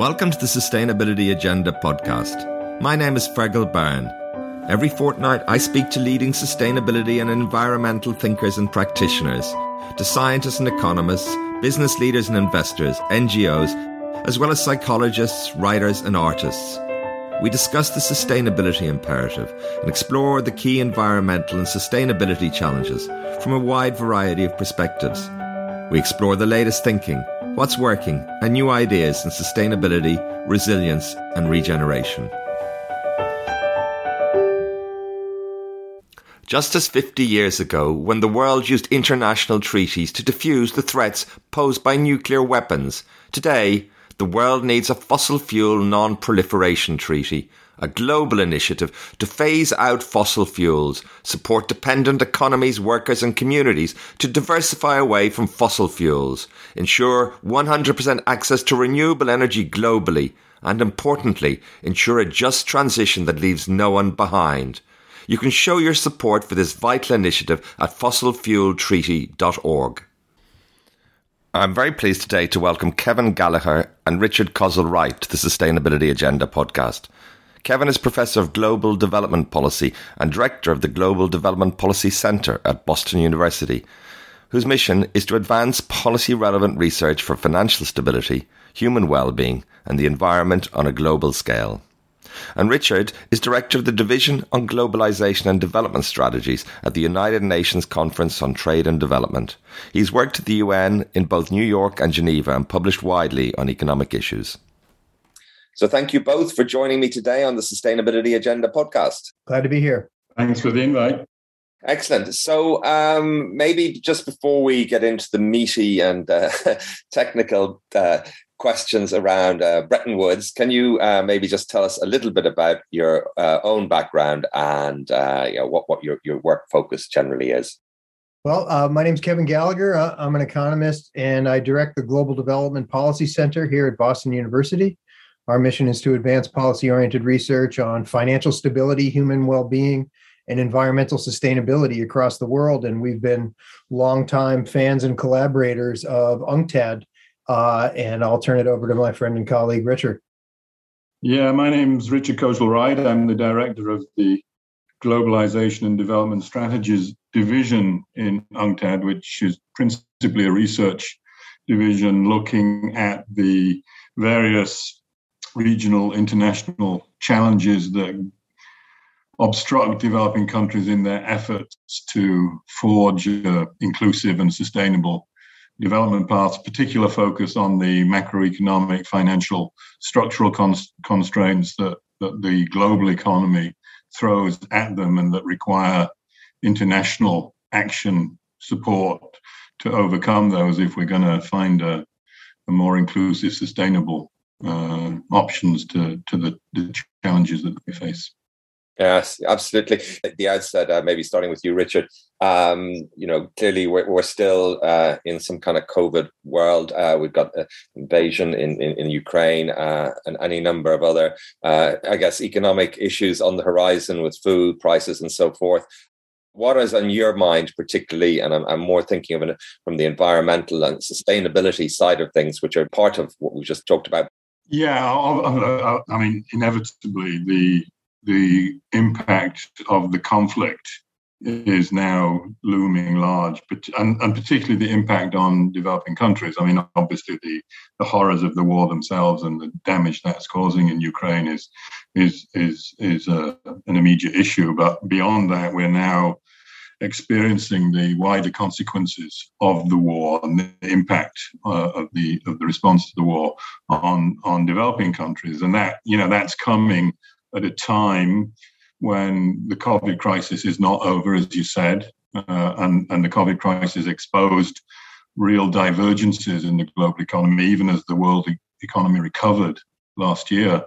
Welcome to the Sustainability Agenda podcast. My name is Fergal Byrne. Every fortnight, I speak to leading sustainability and environmental thinkers and practitioners, to scientists and economists, business leaders and investors, NGOs, as well as psychologists, writers, and artists. We discuss the sustainability imperative and explore the key environmental and sustainability challenges from a wide variety of perspectives. We explore the latest thinking what's working, and new ideas in sustainability, resilience, and regeneration. Just as 50 years ago, when the world used international treaties to defuse the threats posed by nuclear weapons, today, the world needs a fossil fuel non proliferation treaty a global initiative to phase out fossil fuels, support dependent economies, workers, and communities to diversify away from fossil fuels, ensure 100% access to renewable energy globally, and importantly, ensure a just transition that leaves no one behind. You can show your support for this vital initiative at fossilfueltreaty.org. I'm very pleased today to welcome Kevin Gallagher and Richard Kozul-Wright to the Sustainability Agenda podcast. Kevin is Professor of Global Development Policy and Director of the Global Development Policy Centre at Boston University, whose mission is to advance policy relevant research for financial stability, human well-being, and the environment on a global scale. And Richard is Director of the Division on Globalization and Development Strategies at the United Nations Conference on Trade and Development. He's worked at the UN in both New York and Geneva and published widely on economic issues. So thank you both for joining me today on the Sustainability Agenda podcast. Glad to be here. Thanks for the invite. Excellent. So um, maybe just before we get into the meaty and uh, technical uh, questions around uh, Bretton Woods, can you uh, maybe just tell us a little bit about your uh, own background and uh, you know, what, what your, your work focus generally is? Well, my name is Kevin Gallagher. I'm an economist and I direct the Global Development Policy Center here at Boston University. Our mission is to advance policy oriented research on financial stability, human well being, and environmental sustainability across the world. And we've been longtime fans and collaborators of UNCTAD. Uh, and I'll turn it over to my friend and colleague, Richard. Yeah, my name's Richard Kozul-Wright. I'm the director of the Globalization and Development Strategies Division in UNCTAD, which is principally a research division looking at the various regional, international challenges that obstruct developing countries in their efforts to forge inclusive and sustainable development paths, particular focus on the macroeconomic, financial, structural cons- constraints that, that the global economy throws at them and that require international action support to overcome those if we're going to find a, a more inclusive, sustainable uh, options to to the, the, challenges that we face. Yes, absolutely. The outset, uh, maybe starting with you, Richard. Um, you know, clearly we're, we're still uh, in some kind of COVID world. Uh, we've got the invasion in, in, in Ukraine uh, and any number of other, uh, I guess, economic issues on the horizon with food prices and so forth. What is on your mind, particularly, and I'm, I'm more thinking of it from the environmental and sustainability side of things, which are part of what we just talked about yeah, I, uh, I mean, inevitably, the the impact of the conflict is now looming large, but and, and particularly the impact on developing countries. I mean, obviously the, the horrors of the war themselves and the damage that's causing in Ukraine is is is is a, an immediate issue. But beyond that, we're now experiencing the wider consequences of the war and the impact uh, of the of the response to the war on on developing countries, and that you know that's coming at a time when the COVID crisis is not over, as you said, uh, and and the COVID crisis exposed real divergences in the global economy, even as the world economy recovered last year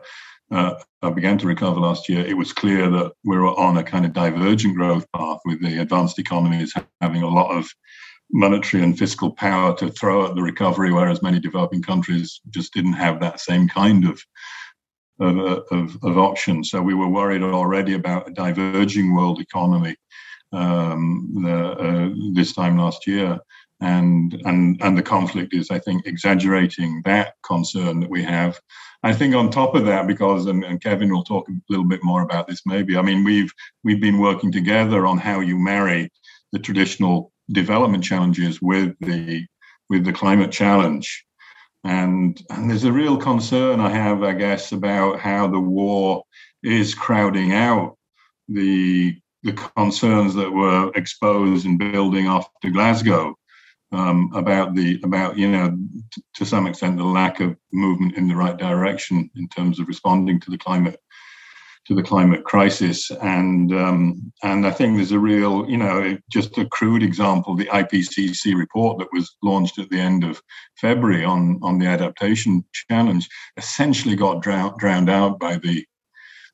uh, began to recover last year, it was clear that we were on a kind of divergent growth path with the advanced economies having a lot of monetary and fiscal power to throw at the recovery, whereas many developing countries just didn't have that same kind of of, of, of option. So we were worried already about a diverging world economy um, the, uh, this time last year. And, and, and the conflict is, I think, exaggerating that concern that we have I think on top of that, because and, and, Kevin will talk a little bit more about this maybe. I mean, we've we've been working together on how you marry the traditional development challenges with the with the climate challenge. And and there's a real concern I have, I guess, about how the war is crowding out the the concerns that were exposed in building after Glasgow um, about the about you know t- to some extent the lack of movement in the right direction in terms of responding to the climate to the climate crisis. And um, and I think there's a real you know just a crude example the IPCC report that was launched at the end of February on on the adaptation challenge essentially got drowned drowned out by the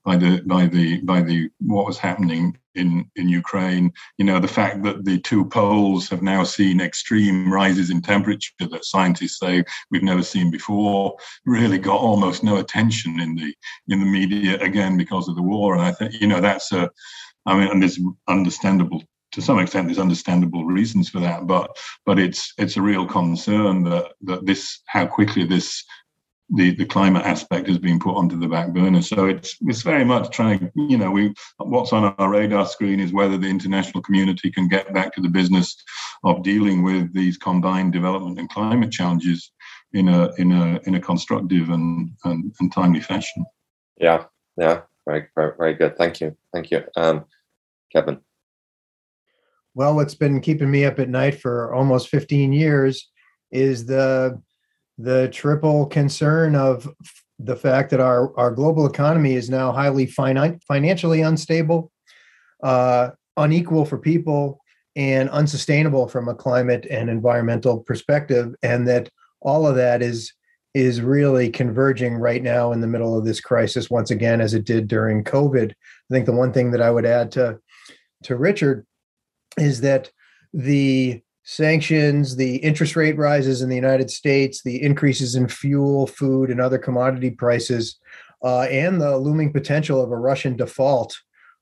by the by the by the what was happening in in Ukraine. You know, the fact that the two poles have now seen extreme rises in temperature that scientists say we've never seen before really got almost no attention in the in the media again because of the war. And I think you know that's a, I mean, and there's understandable to some extent there's understandable reasons for that but but it's it's a real concern that that this how quickly this the, the climate aspect has been put onto the back burner. So it's it's very much trying, you know, we what's on our radar screen is whether the international community can get back to the business of dealing with these combined development and climate challenges in a in a in a constructive and and, and timely fashion. Yeah, yeah, very, very very good. Thank you, thank you, um, Kevin. Well, what's been keeping me up at night for almost 15 years is the the triple concern of the fact that our, our global economy is now highly finite, financially unstable, uh, unequal for people, and unsustainable from a climate and environmental perspective, and that all of that is is really converging right now in the middle of this crisis once again, as it did during COVID. I think the one thing that I would add to to Richard is that the sanctions, the interest rate rises in the United States, the increases in fuel, food, and other commodity prices, uh, and the looming potential of a Russian default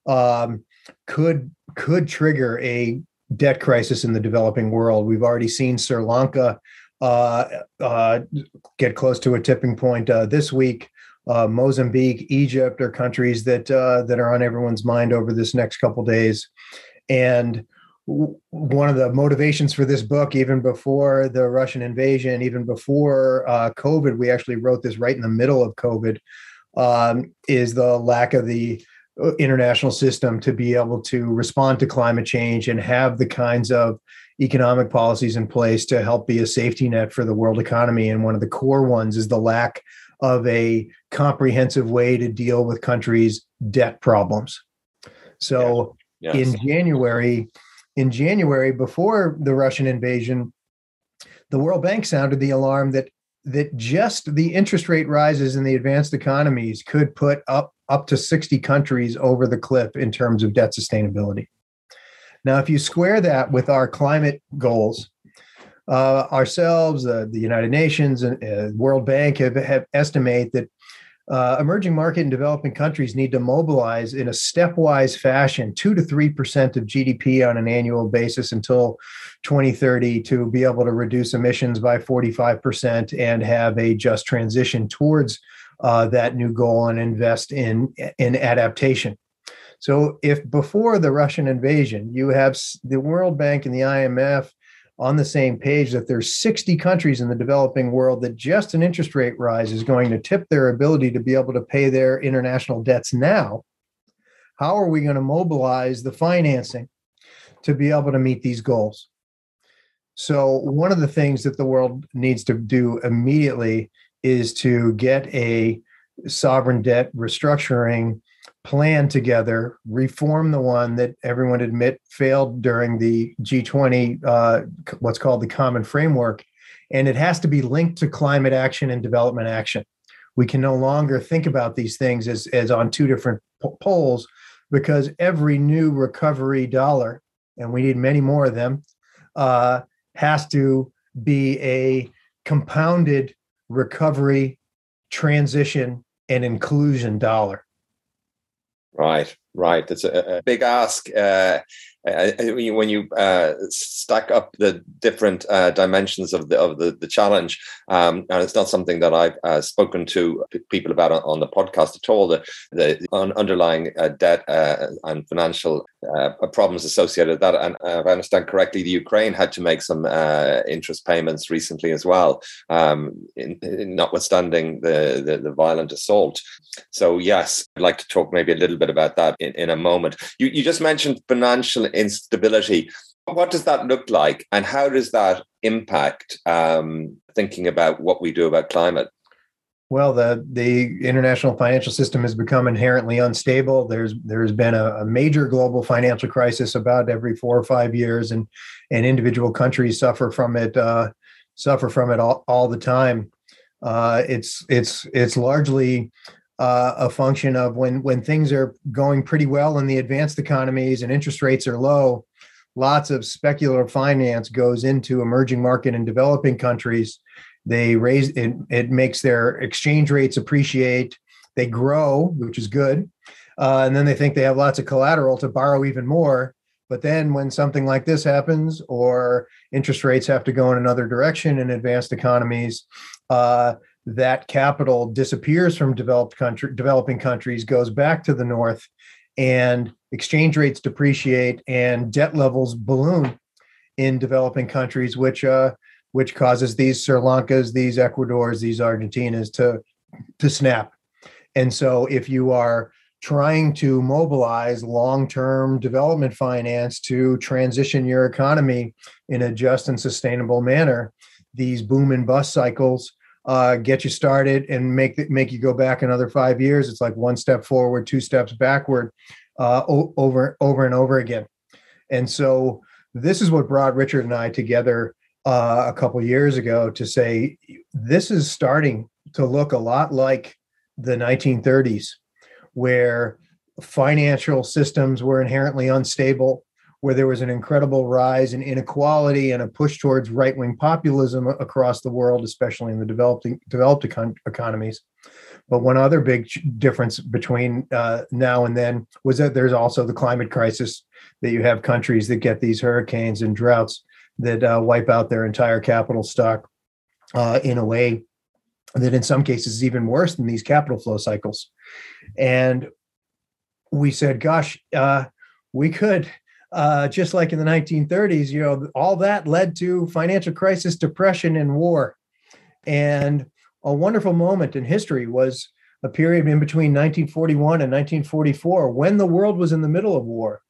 um, could could trigger a debt crisis in the developing world. We've already seen Sri Lanka uh, uh, get close to a tipping point uh, this week. Uh, Mozambique, Egypt are countries that uh, that are on everyone's mind over this next couple days, and one of the motivations for this book, even before the Russian invasion, even before uh, COVID, we actually wrote this right in the middle of COVID, um, is the lack of the uh, international system to be able to respond to climate change and have the kinds of economic policies in place to help be a safety net for the world economy. And one of the core ones is the lack of a comprehensive way to deal with countries' debt problems. So yeah. yes. in January, in January, before the Russian invasion, the World Bank sounded the alarm that that just the interest rate rises in the advanced economies could put up up to 60 countries over the cliff in terms of debt sustainability. Now, if you square that with our climate goals, uh, ourselves, uh, the United Nations, and uh, World Bank have, have estimate that uh, emerging market and developing countries need to mobilize in a stepwise fashion, two to three percent of GDP on an annual basis until 2030 to be able to reduce emissions by 45 percent and have a just transition towards uh, that new goal and invest in in adaptation. So, if before the Russian invasion, you have the World Bank and the IMF on the same page that there's 60 countries in the developing world that just an interest rate rise is going to tip their ability to be able to pay their international debts now. How are we going to mobilize the financing to be able to meet these goals? So one of the things that the world needs to do immediately is to get a sovereign debt restructuring plan together, reform the one that everyone admit failed during the G20, uh, what's called the Common Framework, and it has to be linked to climate action and development action. We can no longer think about these things as, as on two different poles because every new recovery dollar, and we need many more of them, uh, has to be a compounded recovery, transition, and inclusion dollar. Right, right. It's a, a big ask, uh, when you uh, stack up the different uh, dimensions of the of the, the challenge, um, and it's not something that I've uh, spoken to people about on, on, the podcast at all. The, the underlying uh, debt uh, and financial uh, problems associated with that, and if I understand correctly, the Ukraine had to make some interest payments recently as well, um, in, in notwithstanding the, the, the violent assault. So yes, I'd like to talk maybe a little bit about that in, in a moment. You you just mentioned financial instability. What does that look like, and how does that impact um, thinking about what we do about climate? Well, the the international financial system has become inherently unstable. There's there's been a, a, major global financial crisis about every four or five years, and and individual countries suffer from it uh, suffer from it all, all the time. Uh, it's it's it's largely uh, a function of when when things are going pretty well in the advanced economies and interest rates are low lots of speculative finance goes into emerging market and developing countries. They raise it it makes their exchange rates appreciate. They grow which is good. Uh, and then they think they have lots of collateral to borrow even more. But then when something like this happens or interest rates have to go in another direction in advanced economies uh, that capital disappears from developed country, developing countries, goes back to the north, and exchange rates depreciate and debt levels balloon in developing countries, which uh, which causes these Sri Lankas, these Ecuadors, these Argentinas to to snap. And so, if you are trying to mobilize long-term development finance to transition your economy in a just and sustainable manner, these boom and bust cycles uh, get you started and make make you go back another five years. It's like one step forward, two steps backward, uh, over over and over again. And so this is what brought Richard and I together uh, a couple years ago to say this is starting to look a lot like the 1930s, where financial systems were inherently unstable where there was an incredible rise in inequality and a push towards right wing populism across the world, especially in the developing developed econ- economies. But one other big difference between uh, now and then was that there's also the climate crisis that you have countries that get these hurricanes and droughts that uh, wipe out their entire capital stock uh, in a way that in some cases is even worse than these capital flow cycles. And we said, gosh, uh, we could uh, just like in the 1930s, you know, all that led to financial crisis, depression, and war. And a wonderful moment in history was a period in between 1941 and 1944 when the world was in the middle of war,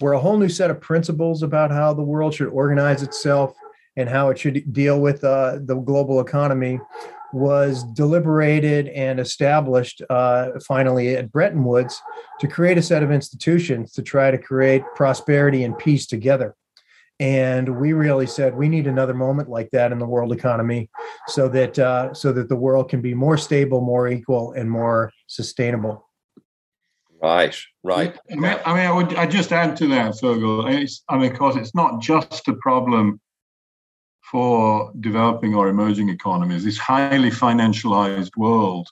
where a whole new set of principles about how the world should organize itself and how it should deal with uh, the global economy was deliberated and established uh, finally at Bretton Woods to create a set of institutions to try to create prosperity and peace together. And we really said we need another moment like that in the world economy, so that uh, so that the world can be more stable, more equal, and more sustainable. Right, right. I mean, I, mean, I would I just add to that, Fergal. I mean, of course, it's not just a problem for developing or emerging economies, this highly financialized world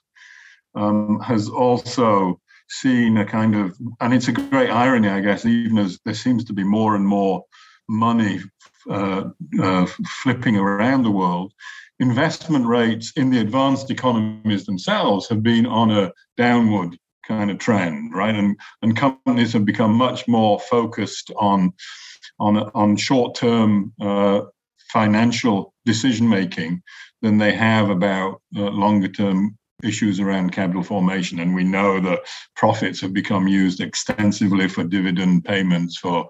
um, has also seen a kind of, and it's a great irony, I guess, even as there seems to be more and more money uh, uh, flipping around the world, investment rates in the advanced economies themselves have been on a downward kind of trend, right? And and companies have become much more focused on on on short term uh, financial decision making than they have about uh, longer term issues around capital formation. And we know that profits have become used extensively for dividend payments, for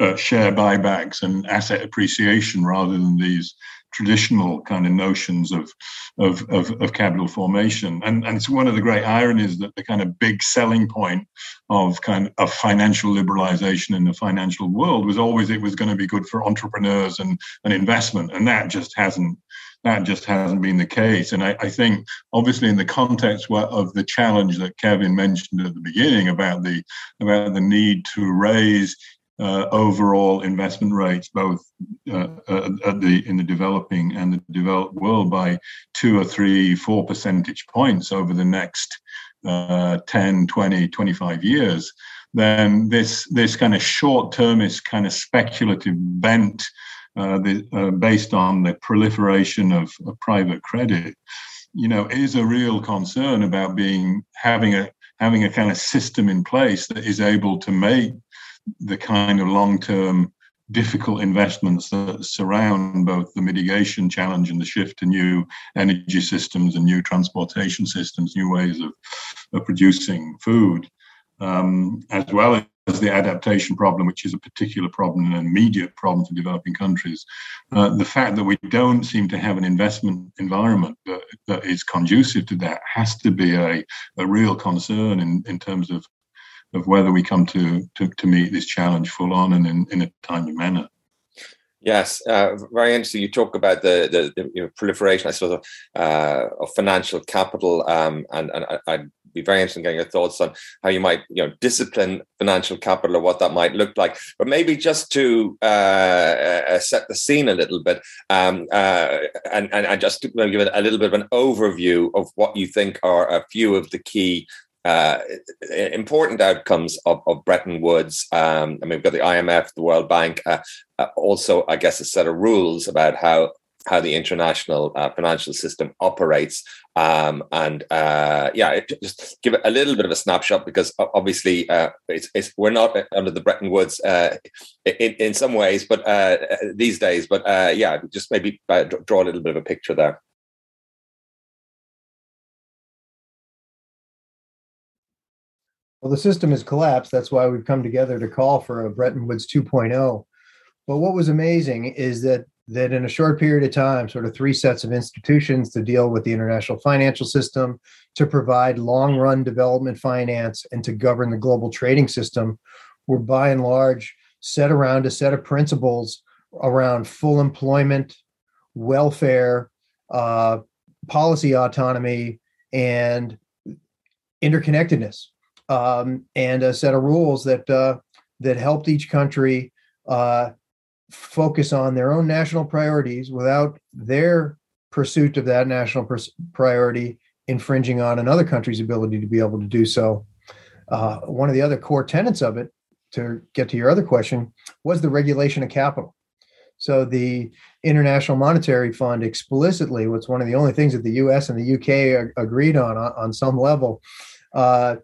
uh, share buybacks, and asset appreciation rather than these traditional kind of notions of, of, of, of, capital formation. And, and it's one of the great ironies that the kind of big selling point of kind of financial liberalization in the financial world was always it was going to be good for entrepreneurs and, and investment. And that just hasn't that just hasn't been the case. And I, I, think, obviously, in the context of the challenge that Kevin mentioned at the beginning about the about the need to raise uh, overall investment rates, both uh, uh, at the in the developing and the developed world, by two or three, four percentage points over the next uh, 10, 20, 25 years, then this this kind of short-termist, kind of speculative bent, uh, the, uh, based on the proliferation of, of private credit, you know, is a real concern about being having a having a kind of system in place that is able to make the kind of long-term difficult investments that surround both the mitigation challenge and the shift to new energy systems and new transportation systems, new ways of, of producing food, um, as well as the adaptation problem, which is a particular problem, and an immediate problem for developing countries. Uh, the fact that we don't seem to have an investment environment that, that is conducive to that has to be a, a real concern in, in terms of of whether we come to, to, to meet this challenge full on and in, in a timely manner. Yes, uh, very interesting. You talk about the the, the you know, proliferation, I suppose, of, uh, of financial capital, um, and and I'd be very interested in getting your thoughts on how you might you know discipline financial capital or what that might look like. But maybe just to uh, uh set the scene a little bit, um, uh, and, and and just to give a little bit of an overview of what you think are a few of the key uh, important outcomes of, of Bretton Woods. Um, I mean, we've got the IMF, the World Bank, uh, uh, also, I guess, a set of rules about how how the international uh, financial system operates. Um, and uh, yeah, just give it a little bit of a snapshot because obviously uh, it's, it's, we're not under the Bretton Woods uh, in, in some ways, but uh, these days. But uh, yeah, just maybe draw a little bit of a picture there. Well, the system has collapsed. That's why we've come together to call for a Bretton Woods 2.0. But what was amazing is that that in a short period of time, sort of three sets of institutions to deal with the international financial system, to provide long run development finance, and to govern the global trading system were by and large set around a set of principles around full employment, welfare, uh, policy autonomy, and interconnectedness um, and a set of rules that uh, that helped each country uh, focus on their own national priorities without their pursuit of that national pers- priority infringing on another country's ability to be able to do so. Uh, one of the other core tenets of it, to get to your other question, was the regulation of capital. So the International Monetary Fund explicitly, what's one of the only things that the U.S. and the UK agreed on on some level, uh,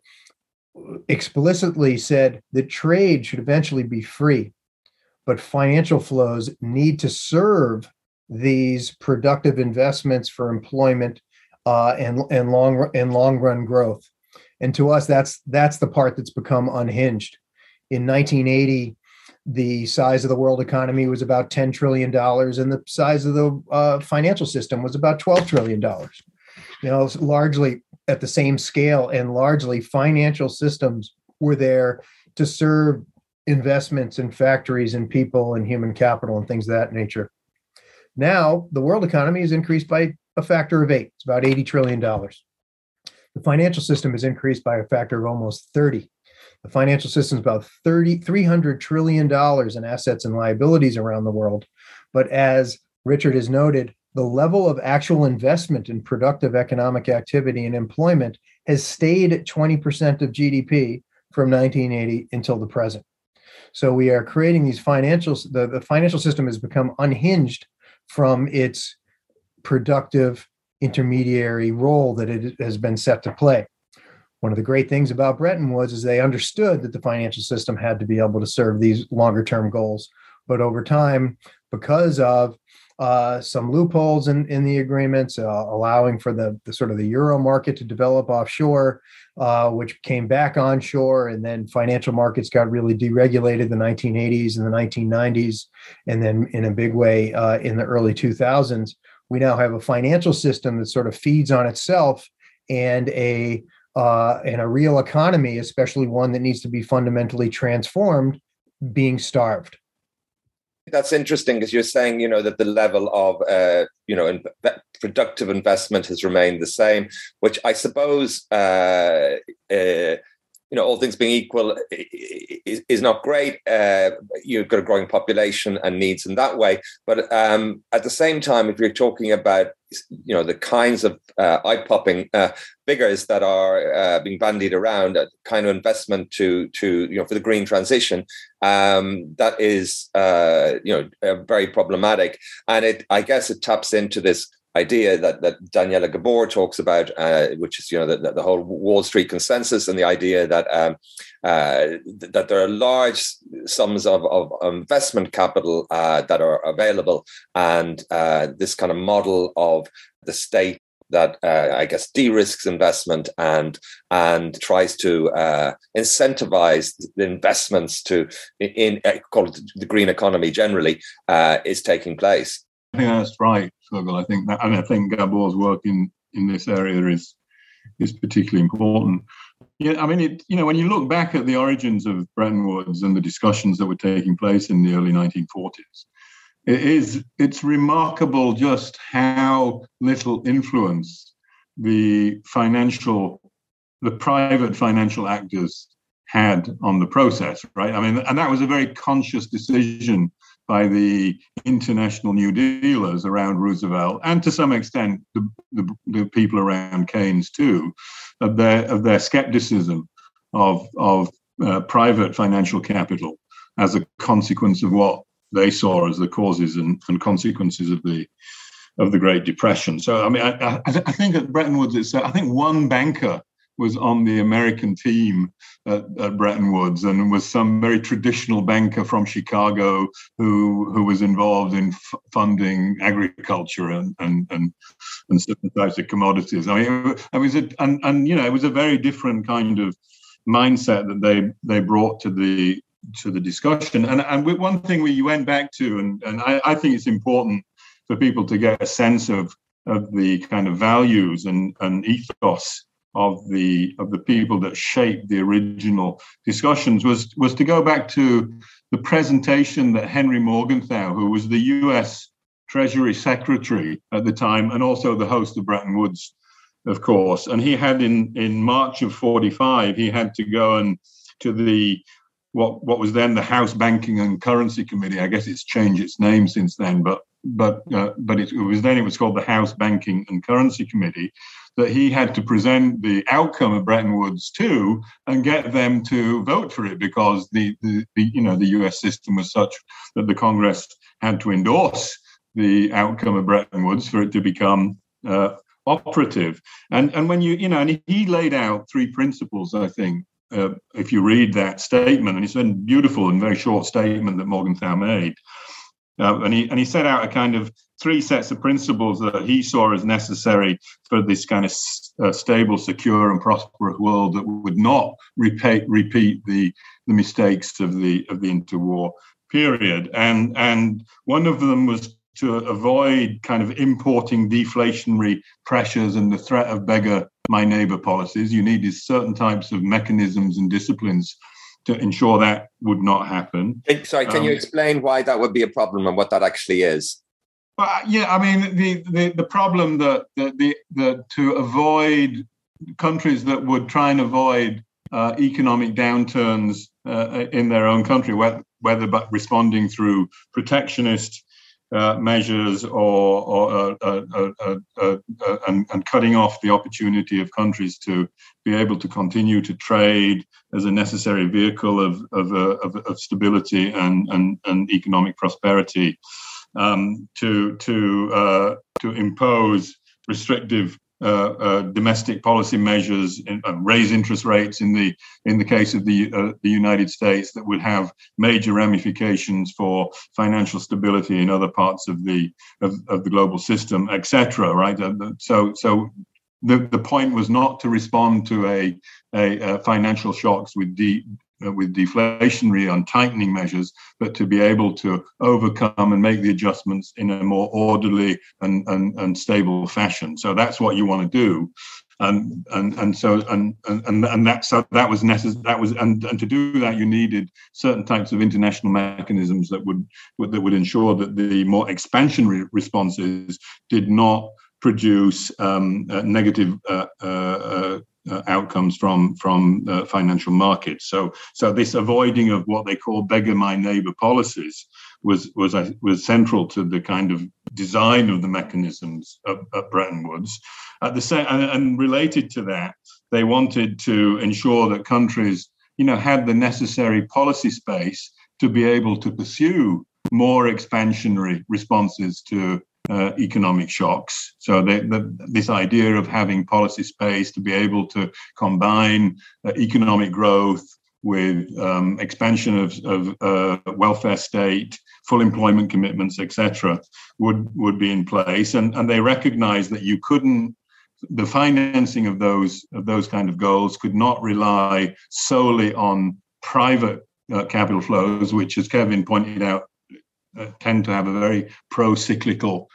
explicitly said that trade should eventually be free, but financial flows need to serve these productive investments for employment uh, and and long and long run growth. And to us, that's that's the part that's become unhinged. In 1980, the size of the world economy was about 10 trillion dollars, and the size of the uh, financial system was about 12 trillion dollars. You know, largely at the same scale and largely financial systems were there to serve investments in factories and people and human capital and things of that nature. Now, the world economy has increased by a factor of eight. It's about $80 trillion. The financial system has increased by a factor of almost 30. The financial system is about 30, $300 trillion in assets and liabilities around the world. But as Richard has noted, the level of actual investment in productive economic activity and employment has stayed at 20% of GDP from 1980 until the present. So we are creating these financials, the, the financial system has become unhinged from its productive intermediary role that it has been set to play. One of the great things about Bretton Woods is they understood that the financial system had to be able to serve these longer term goals. But over time, because of uh, some loopholes in, in the agreements, uh, allowing for the, the, sort of the euro market to develop offshore, uh, which came back onshore, and then financial markets got really deregulated in the 1980s and the 1990s, and then in a big way uh, in the early 2000s. We now have a financial system that sort of feeds on itself and a uh, and a real economy, especially one that needs to be fundamentally transformed, being starved that's interesting because you're saying you know that the level of uh, you know in, productive investment has remained the same which i suppose uh, uh, you know, all things being equal, is, is not great. Uh, you've got a growing population and needs in that way. But um, at the same time, if you're talking about, you know, the kinds of uh, eye-popping uh, figures that are uh, being bandied around, a kind of investment to, to you know, for the green transition, um, that is, uh, you know, uh, very problematic. And it, I guess, it taps into this idea that that Daniela Gabor talks about, uh, which is you know the, the, whole Wall Street consensus and the idea that um, uh, that there are large sums of, of investment capital uh, that are available, and uh, this kind of model of the state that uh, I guess de-risks investment and and tries to uh, incentivize the investments to in, in call it the green economy generally is taking place. I think that's right, Fergal. I think that, and I think Gabor's work in, in this area is is particularly important. Yeah, I mean, it, you know, when you look back at the origins of Bretton Woods and the discussions that were taking place in the early 1940s, it is it's remarkable just how little influence the financial, the private financial actors had on the process, right? I mean, and that was a very conscious decision by the international New Dealers around Roosevelt, and to some extent the, the, the, people around Keynes too, of their of their skepticism of of uh, private financial capital as a consequence of what they saw as the causes and, and consequences of the of the Great Depression. So I mean, I, I, I think at Bretton Woods, it's I think one banker was on the American team at, at, Bretton Woods and was some very traditional banker from Chicago who who was involved in f- funding agriculture and and and, and certain types of commodities. I mean, it was a and, and you know it was a very different kind of mindset that they they brought to the to the discussion. And and one thing we went back to, and and I, I think it's important for people to get a sense of of the kind of values and, and ethos of the of the people that shaped the original discussions was was to go back to the presentation that Henry Morgenthau, who was the U.S. Treasury Secretary at the time and also the host of Bretton Woods, of course, and he had in in March of '45 he had to go and to the what what was then the House Banking and Currency Committee. I guess it's changed its name since then, but but uh, but it, it was then it was called the House Banking and Currency Committee that he had to present the outcome of Bretton Woods to and get them to vote for it because the, the, the you know the U.S. system was such that the Congress had to endorse the outcome of Bretton Woods for it to become uh, operative. And and when you you know and he laid out three principles, I think. Uh, if you read that statement, and it's a beautiful and very short statement that Morgenthau made, uh, and he and he set out a kind of three sets of principles that he saw as necessary for this kind of uh, stable, secure, and prosperous world that would not repeat repeat the the mistakes of the of the interwar period. And and one of them was to avoid kind of importing deflationary pressures and the threat of beggar my neighbor policies. You needed certain types of mechanisms and disciplines to ensure that would not happen. Sorry, can um, you explain why that would be a problem and what that actually is? Well, yeah, I mean the the, the problem that the, the, the to avoid countries that would try and avoid uh, economic downturns uh, in their own country, whether, whether by responding through protectionist uh, measures or, or uh, uh, uh, and, and, cutting off the opportunity of countries to be able to continue to trade as a necessary vehicle of, of, of, of stability and, and, and economic prosperity um, to, to, to impose restrictive uh, uh, domestic policy measures, in, uh, raise interest rates in the in the case of the uh, the United States that would have major ramifications for financial stability in other parts of the of, of the global system, etc. Right. Uh, so so the, the point was not to respond to a, a, a financial shocks with de, uh, with deflationary and tightening measures, but to be able to overcome and make the adjustments in a more orderly and, and, and stable fashion. So that's what you want to do. And, and and so and and and that so that was necessary that was and, and to do that you needed certain types of international mechanisms that would that would ensure that the more expansionary responses did not produce um, uh, negative uh, uh, uh, outcomes from from uh, financial markets. So so this avoiding of what they call beggar my neighbor policies was was uh, was central to the kind of design of the mechanisms at, at Bretton Woods. At the same and, related to that, they wanted to ensure that countries you know had the necessary policy space to be able to pursue more expansionary responses to uh, economic shocks. So the, the, this idea of having policy space to be able to combine uh, economic growth with um, expansion of, of uh, welfare state, full employment commitments, etc., would would be in place, and and they recognise that you couldn't. The financing of those of those kind of goals could not rely solely on private uh, capital flows, which, as Kevin pointed out, uh, tend to have a very pro-cyclical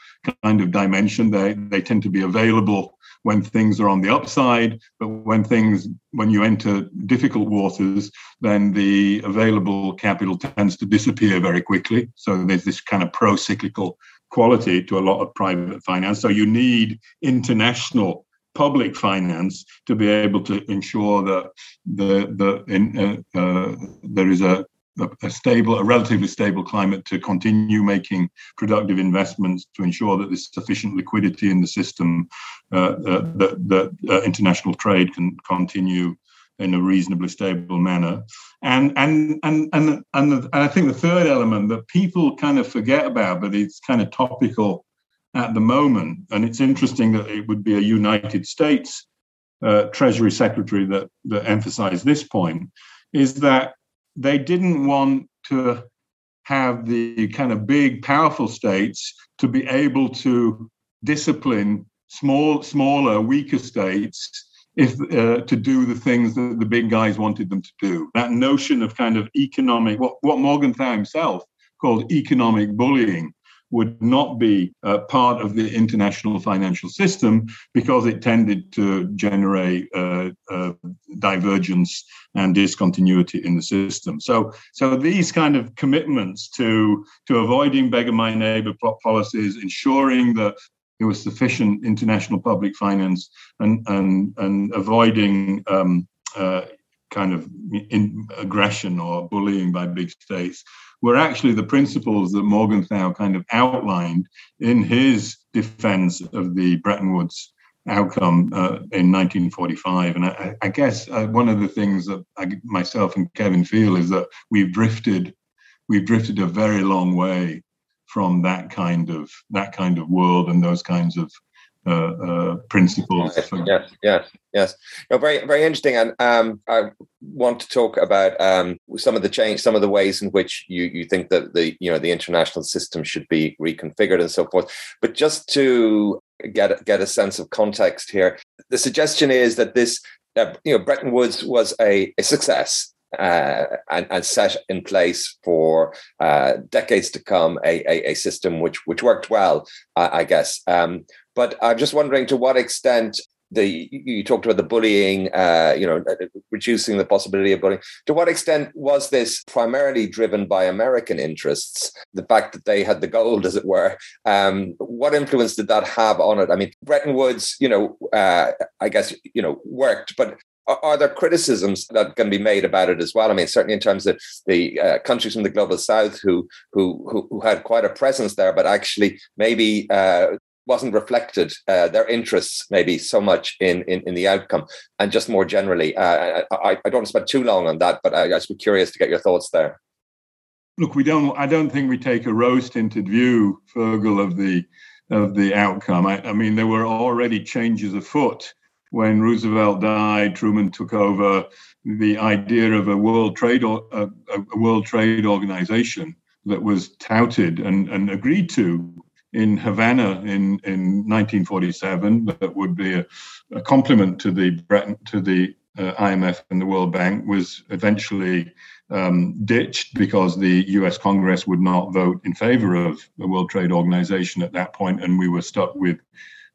kind of dimension. They they tend to be available when things are on the upside, but when things when you enter difficult waters, then the available capital tends to disappear very quickly. So there's this kind of pro-cyclical quality to a lot of private finance. So you need international public finance to be able to ensure that the the in, uh, uh, there is a a, stable, a relatively stable climate to continue making productive investments to ensure that there's sufficient liquidity in the system, uh, uh, that, that uh, international trade can continue in a reasonably stable manner. And and and and and, the, and I think the third element that people kind of forget about, but it's kind of topical at the moment, and it's interesting that it would be a United States uh, Treasury Secretary that that emphasized this point, is that they didn't want to have the kind of big, powerful states to be able to discipline small, smaller, weaker states if uh, to do the things that the big guys wanted them to do. That notion of kind of economic, what, what Morgenthau himself called economic bullying, would not be uh, part of the international financial system because it tended to generate uh, uh, divergence and discontinuity in the system. So, so these kind of commitments to to avoiding beggar my neighbor policies, ensuring that there was sufficient international public finance, and and and avoiding um, uh, kind of aggression or bullying by big states were actually the principles that Morgenthau kind of outlined in his defense of the Bretton Woods outcome uh, in 1945. And I, I guess uh, one of the things that I, myself and Kevin feel is that we've drifted, we've drifted a very long way from that kind of that kind of world and those kinds of uh, uh, principles. Yes, yes, yes. No, very, very interesting. And um, I want to talk about um, some of the change, some of the ways in which you you think that the you know the international system should be reconfigured and so forth. But just to get get a sense of context here, the suggestion is that this. Uh, you know, Bretton Woods was a, a success uh, and, and, set in place for uh, decades to come a, a, a, system which which worked well, I guess. Um, but I'm just wondering to what extent the you talked about the bullying, uh, you know, reducing the possibility of bullying. To what extent was this primarily driven by American interests? The fact that they had the gold, as it were. Um, what influence did that have on it? I mean, Bretton Woods, you know, uh, I guess you know worked, but are there criticisms that can be made about it as well? I mean, certainly in terms of the uh, countries from the global south who, who who had quite a presence there, but actually maybe uh, wasn't reflected uh, their interests maybe so much in, in, in the outcome. And just more generally uh, I, I don't want to spend too long on that but I, I be curious to get your thoughts there. Look we don't I don't think we take a rose tinted view Fergal of the of the outcome. I, I mean there were already changes afoot. When Roosevelt died Truman took over the idea of a world trade a, a world trade organization that was touted and, and agreed to in Havana in, in 1947 that would be a, a complement to the Bretton, to the uh, IMF and the World Bank was eventually um, ditched because the US Congress would not vote in favor of the World Trade Organization at that point, and we were stuck with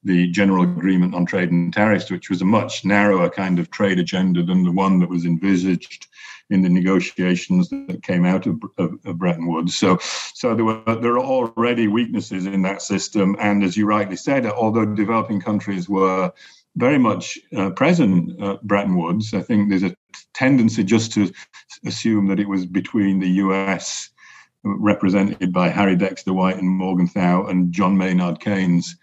the General Agreement on Trade and Tariffs, which was a much narrower kind of trade agenda than the one that was envisaged in the negotiations that came out of, of, of, Bretton Woods. So, so there were there are already weaknesses in that system, and as you rightly said, although developing countries were very much uh, present at Bretton Woods, I think there's a tendency just to assume that it was between the U.S. represented by Harry Dexter White and Morgenthau and John Maynard Keynes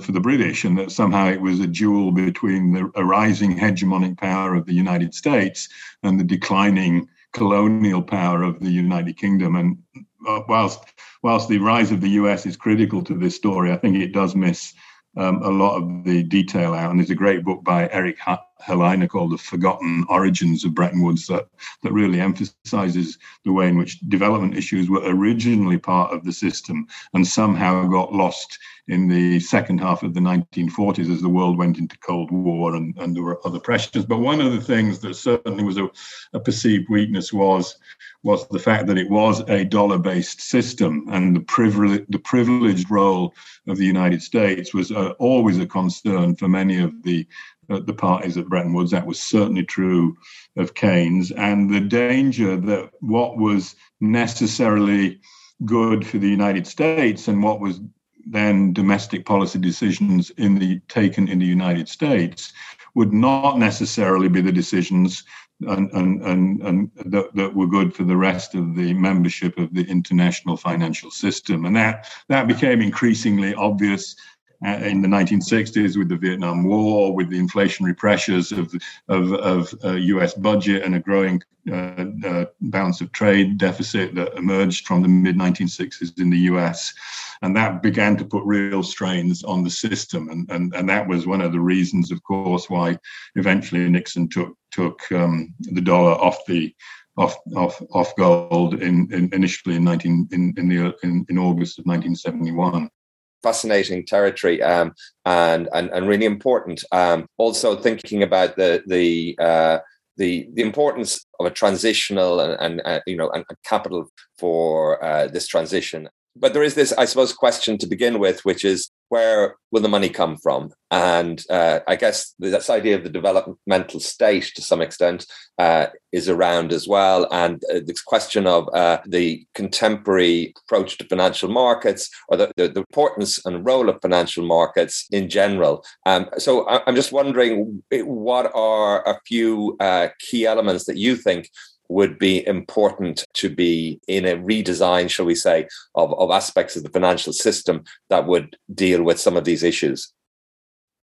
for the British, and that somehow it was a duel between the rising hegemonic power of the United States and the declining colonial power of the United Kingdom. And uh, whilst whilst the rise of the US is critical to this story, I think it does miss um, a lot of the detail out. And there's a great book by Eric Helleiner called The Forgotten Origins of Bretton Woods that, that really emphasizes the way in which development issues were originally part of the system and somehow got lost in the second half of the 1940s as the world went into Cold War and, and there were other pressures. But one of the things that certainly was a, a perceived weakness was was the fact that it was a dollar-based system, and the privilege, the privileged role of the United States was uh, always a concern for many of the uh, the parties at Bretton Woods. That was certainly true of Keynes, and the danger that what was necessarily good for the United States and what was then domestic policy decisions in the taken in the United States would not necessarily be the decisions and, and, and, and that, that were good for the rest of the membership of the international financial system. And that, that became increasingly obvious in the 1960s with the Vietnam War, with the inflationary pressures of, of, of uh, US budget and a growing uh, uh, balance of trade deficit that emerged from the mid 1960s in the US. And that began to put real strains on the system. And, and, and that was one of the reasons, of course, why eventually Nixon took, took um, the dollar off the off off off gold in, in initially in 19 in in the in, in August of 1971 fascinating territory um, and, and and really important. Um, also thinking about the the uh, the the importance of a transitional and, and uh, you know and, capital for uh, this transition but there is this, I suppose, question to begin with, which is where will the money come from? And uh, I guess this idea of the developmental state, to some extent, uh, is around as well. And uh, this question of uh, the contemporary approach to financial markets, or the, the, the importance and role of financial markets in general. Um, so I'm just wondering, what are a few uh, key elements that you think would be important to be in a redesign, shall we say, of, of aspects of the financial system that would deal with some of these issues?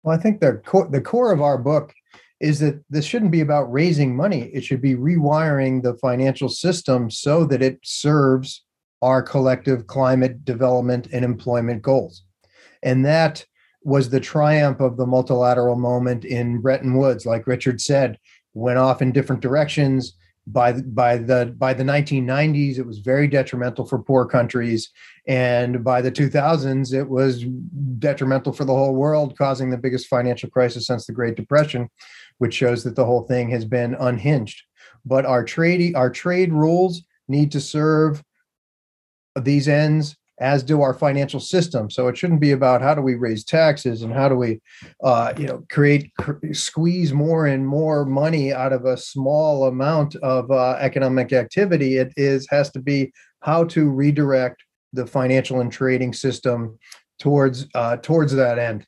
Well, I think the the core of our book is that this shouldn't be about raising money. It should be rewiring the financial system so that it serves our collective climate development and employment goals. And that was the triumph of the multilateral moment in Bretton Woods. Like Richard said, went off in different directions by by the by the 1990s it was very detrimental for poor countries. And by the 2000s it was detrimental for the whole world causing the biggest financial crisis since the great depression which shows that the whole thing has been unhinged. But our trade our trade rules need to serve these ends as do our financial system. So it shouldn't be about how do we raise taxes and how do we, uh, you know, create cr- squeeze more and more money out of a small amount of uh, economic activity. It is has to be how to redirect the financial and trading system towards uh, towards that end.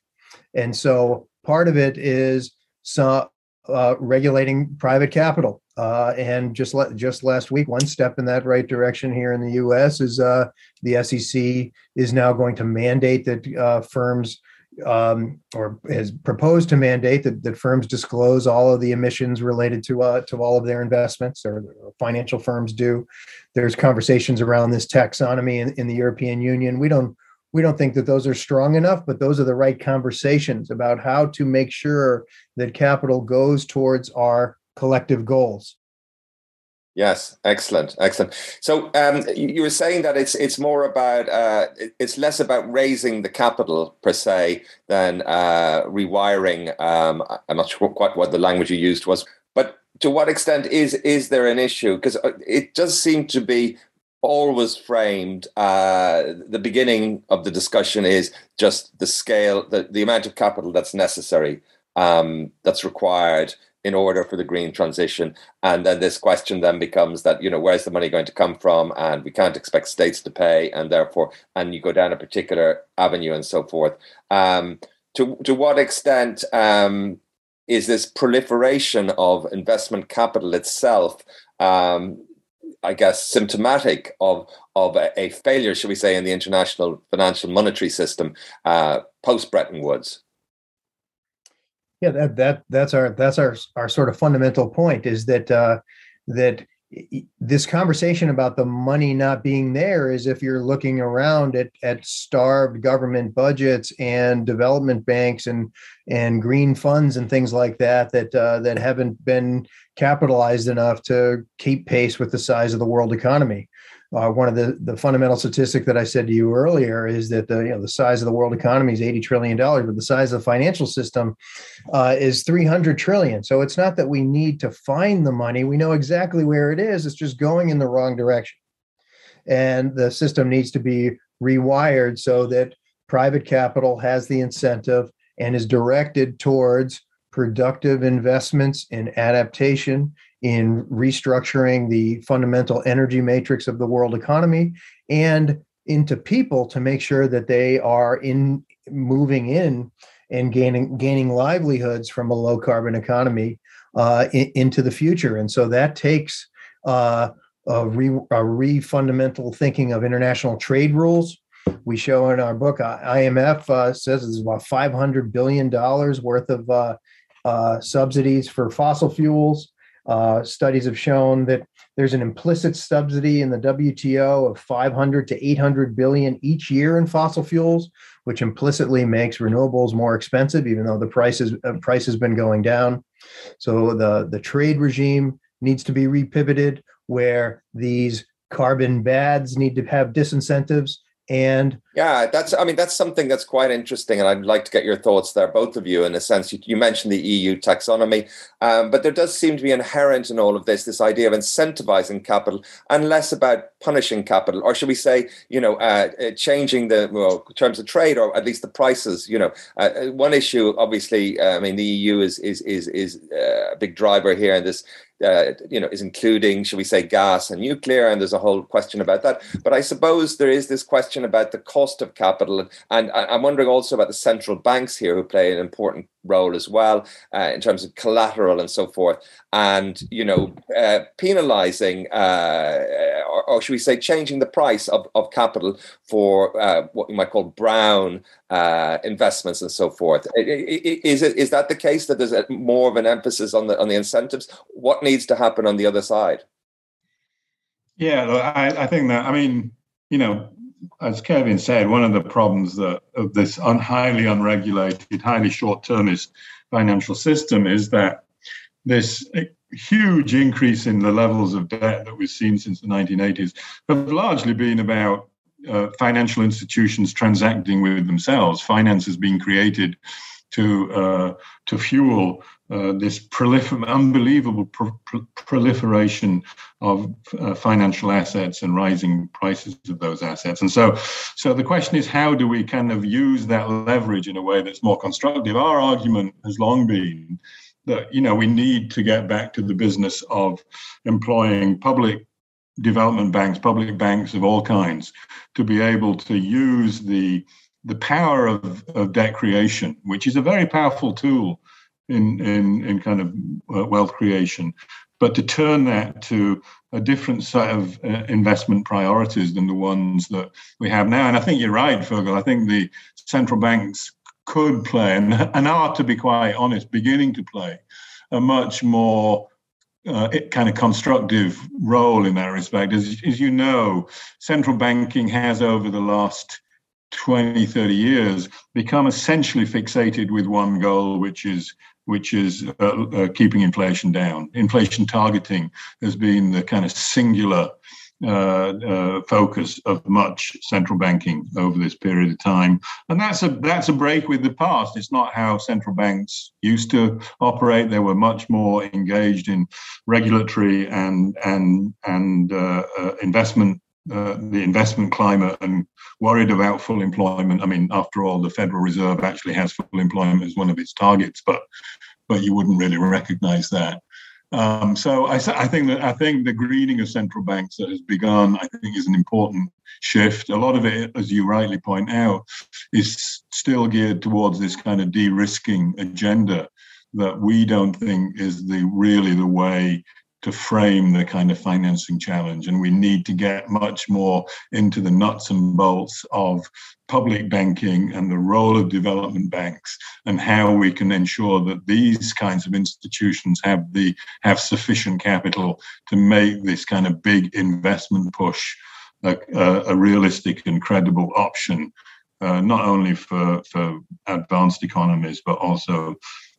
And so part of it is some uh, regulating private capital. Uh, and just le- just last week, one step in that right direction here in the U.S. is uh, the SEC is now going to mandate that uh, firms um, or has proposed to mandate that, that firms disclose all of the emissions related to uh, to all of their investments, or financial firms do. There's conversations around this taxonomy in, in the European Union. We don't we don't think that those are strong enough, but those are the right conversations about how to make sure that capital goes towards our collective goals. Yes, excellent, excellent. So um, you were saying that it's it's more about uh, it's less about raising the capital per se than uh, rewiring. Um, I'm not sure quite what the language you used was, but to what extent is is there an issue? Because uh, it does seem to be always framed uh, the beginning of the discussion is just the scale the, the amount of capital that's necessary um, that's required in order for the green transition. And then this question then becomes that, you know, where's the money going to come from? And we can't expect states to pay. And therefore, and you go down a particular avenue and so forth. Um, to, to what extent um, is this proliferation of investment capital itself, um, I guess, symptomatic of, of a, a, failure, should we say, in the international financial monetary system uh, post Bretton Woods? Yeah, that that that's our that's our our sort of fundamental point is that uh, that this conversation about the money not being there is if you're looking around at at starved government budgets and development banks and and green funds and things like that that uh, that haven't been capitalized enough to keep pace with the size of the world economy uh, one of the, the fundamental statistic that I said to you earlier is that the you know the size of the world economy is 80 trillion dollars, but the size of the financial system uh, is 300 trillion. So it's not that we need to find the money; we know exactly where it is. It's just going in the wrong direction, and the system needs to be rewired so that private capital has the incentive and is directed towards productive investments in adaptation in restructuring the fundamental energy matrix of the world economy and into people to make sure that they are in moving in and gaining gaining livelihoods from a low carbon economy uh, in, into the future. And so that takes uh, a, re, a re-fundamental thinking of international trade rules. We show in our book uh, imf uh, says it's about 500 billion dollars worth of uh, uh, subsidies for fossil fuels uh, studies have shown that there's an implicit subsidy in the WTO of 500 to 800 billion each year in fossil fuels, which implicitly makes renewables more expensive, even though the price, is, uh, price has been going down. So the, the trade regime needs to be repivoted where these carbon bads need to have disincentives and yeah that's i mean that's something that's quite interesting and i'd like to get your thoughts there both of you in a sense. You, you mentioned the eu taxonomy um, but there does seem to be inherent in all of this this idea of incentivizing capital and less about punishing capital or should we say you know uh, uh changing the well terms of trade or at least the prices you know. Uh, uh one issue obviously uh, i mean the eu is is is is a big driver here in this uh, you know, is including, should we say, gas and nuclear, and there's a whole question about that. But I suppose there is this question about the cost of capital, and I'm wondering also about the central banks here who play an important role as well uh, in terms of collateral and so forth and you know uh, penalizing uh, or, or, should we say changing the price of, of capital for uh, what you might call brown uh, investments and so forth? Is it is that the case that there's more of an emphasis on the on the incentives? What needs to happen on the other side? Yeah I, I think that i mean you know as Kevin said, one of the problems that, of this un, highly unregulated, highly short-termist financial system is that this huge increase in the levels of debt that we've seen since the 1980s have largely been about uh, financial institutions transacting with themselves. Finance has been created to uh, to fuel uh, this prolifer- unbelievable proliferation of uh, financial assets and rising prices of those assets. And so, so the question is, how do we kind of use that leverage in a way that's more constructive? Our argument has long been that you know we need to get back to the business of employing public development banks, public banks of all kinds, to be able to use the the power of, of debt creation, which is a very powerful tool in in, in kind of uh, wealth creation, but to turn that to a different set of uh, investment priorities than the ones that we have now. And I think you're right, Fergal. I think the central banks could play, and, and are, to be quite honest, beginning to play a much more uh, kind of constructive role in that respect. As, as you know, central banking has over the last 20, 30 years become essentially fixated with one goal, which is which is uh, uh, keeping inflation down. Inflation targeting has been the kind of singular uh, uh, focus of much central banking over this period of time, and that's a that's a break with the past. It's not how central banks used to operate. They were much more engaged in regulatory and and and uh, uh investment uh, the investment climate and worried about full employment. I mean, after all, the Federal Reserve actually has full employment as one of its targets, but but you wouldn't really recognize that. Um, so I, I, think that I think the greening of central banks that has begun, I think, is an important shift. A lot of it, as you rightly point out, is still geared towards this kind of de-risking agenda that we don't think is the really the way to frame the kind of financing challenge. And we need to get much more into the nuts and bolts of public banking and the role of development banks and how we can ensure that these kinds of institutions have the have sufficient capital to make this kind of big investment push a, a, a realistic and credible option uh, not only for, for advanced economies but also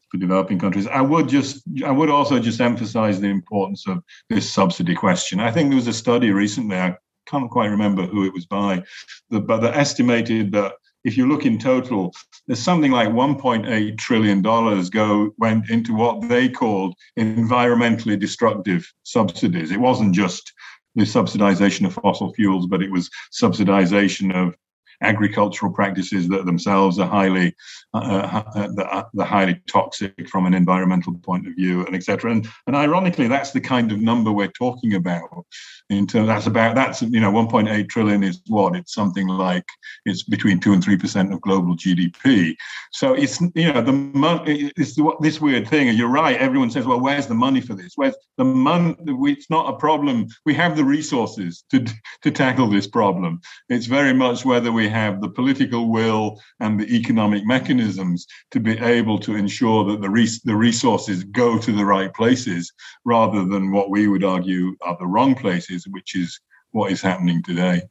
for developing countries. I would just, I would also just emphasize the importance of this subsidy question. I think there was a study recently, I can't quite remember who it was by, but that estimated that if you look in total, there's something like 1.8 trillion dollars go went into what they called environmentally destructive subsidies. It wasn't just the subsidization of fossil fuels, but it was subsidization of agricultural practices that themselves are highly uh, uh, uh, the, highly toxic from an environmental point of view and etc and, and ironically that's the kind of number we're talking about in terms that's about that's you know 1.8 trillion is what? It's something like it's between 2 and 3 percent of global gdp so it's you know the money it's this weird thing and you're right everyone says well where's the money for this? Where's the money it's not a problem. We have the resources to to tackle this problem. It's very much whether we have the political will and the economic mechanisms to be able to ensure that the, res- the resources go to the right places rather than what we would argue are the wrong places, which is what is happening today.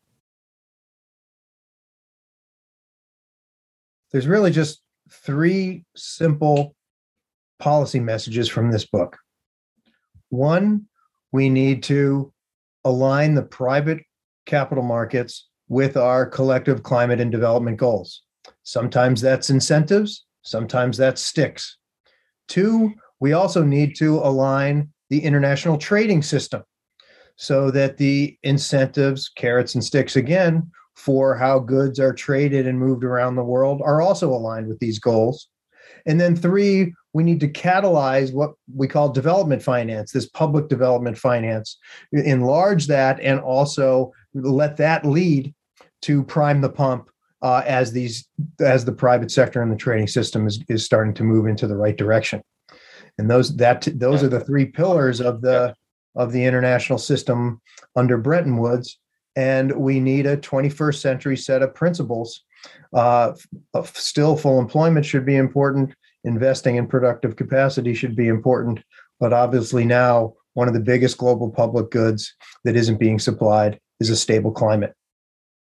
There's really just three simple policy messages from this book. One, we need to align the private capital markets with our collective climate and development goals. Sometimes that's incentives, sometimes that's sticks. Two, we also need to align the international trading system so that the incentives, carrots and sticks again, for how goods are traded and moved around the world are also aligned with these goals. And then three, we need to catalyze what we call development finance, this public development finance, enlarge that and also let that lead to prime the pump uh, as these as the private sector and the trading system is, is starting to move into the right direction. And those that those are the three pillars of the of the international system under Bretton Woods. And we need a 21st century set of principles uh, still full employment should be important. Investing in productive capacity should be important. But obviously now one of the biggest global public goods that isn't being supplied is a stable climate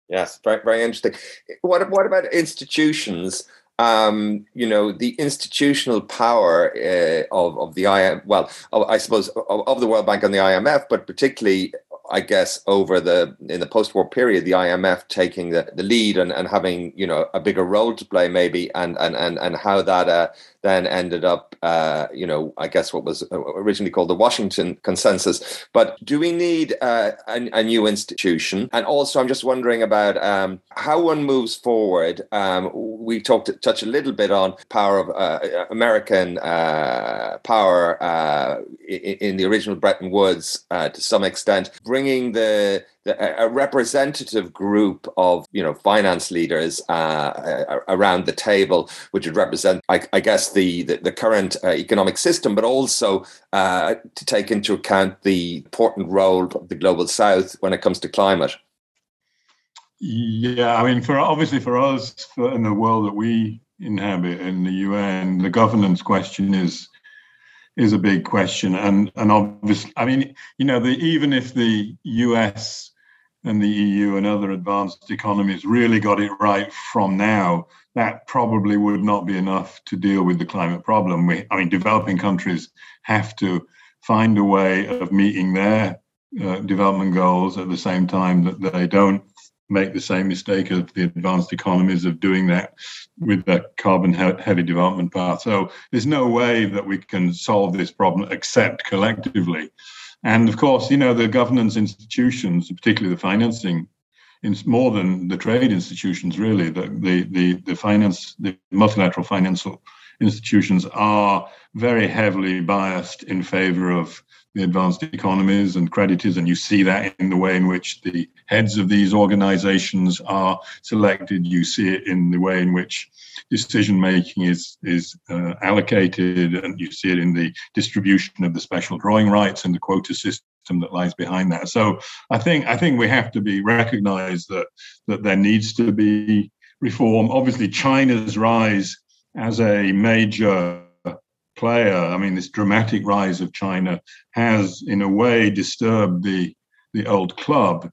Yes, very very interesting. What what about institutions? Um, you know, the institutional power uh, of of the IMF. Well, I suppose of, of the World Bank and the IMF, but particularly I guess over the in the post-war period, the IMF taking the, the lead and, and having you know a bigger role to play maybe, and and and and how that uh, then ended up, uh, you know, I guess what was originally called the Washington Consensus. But do we need uh, a, a, new institution? And also, I'm just wondering about um, how one moves forward. Um, we talked touch a little bit on power of uh, American uh, power uh, in, in, the original Bretton Woods uh, to some extent, bringing the a representative group of you know finance leaders uh, around the table, which would represent, I, I guess, the the, the current uh, economic system, but also uh, to take into account the important role of the global South when it comes to climate. Yeah, I mean, for obviously for us for, in the world that we inhabit in the UN, the governance question is is a big question, and and obviously, I mean, you know, the, even if the US and the EU and other advanced economies really got it right from now, that probably would not be enough to deal with the climate problem. We, I mean, developing countries have to find a way of meeting their uh, development goals at the same time that they don't make the same mistake as the advanced economies of doing that with the carbon heavy development path. So there's no way that we can solve this problem except collectively. And of course, you know, the governance institutions, particularly the financing, more than the trade institutions, really, the, the, the, the finance, the multilateral financial institutions are very heavily biased in favor of the advanced economies and creditors, and you see that in the way in which the heads of these organizations are selected. You see it in the way in which decision making is is uh, allocated, and you see it in the distribution of the special drawing rights and the quota system that lies behind that. So I think I think we have to be recognized that that there needs to be reform. Obviously, China's rise as a major player, I mean, this dramatic rise of China has, in a way, disturbed the the old club.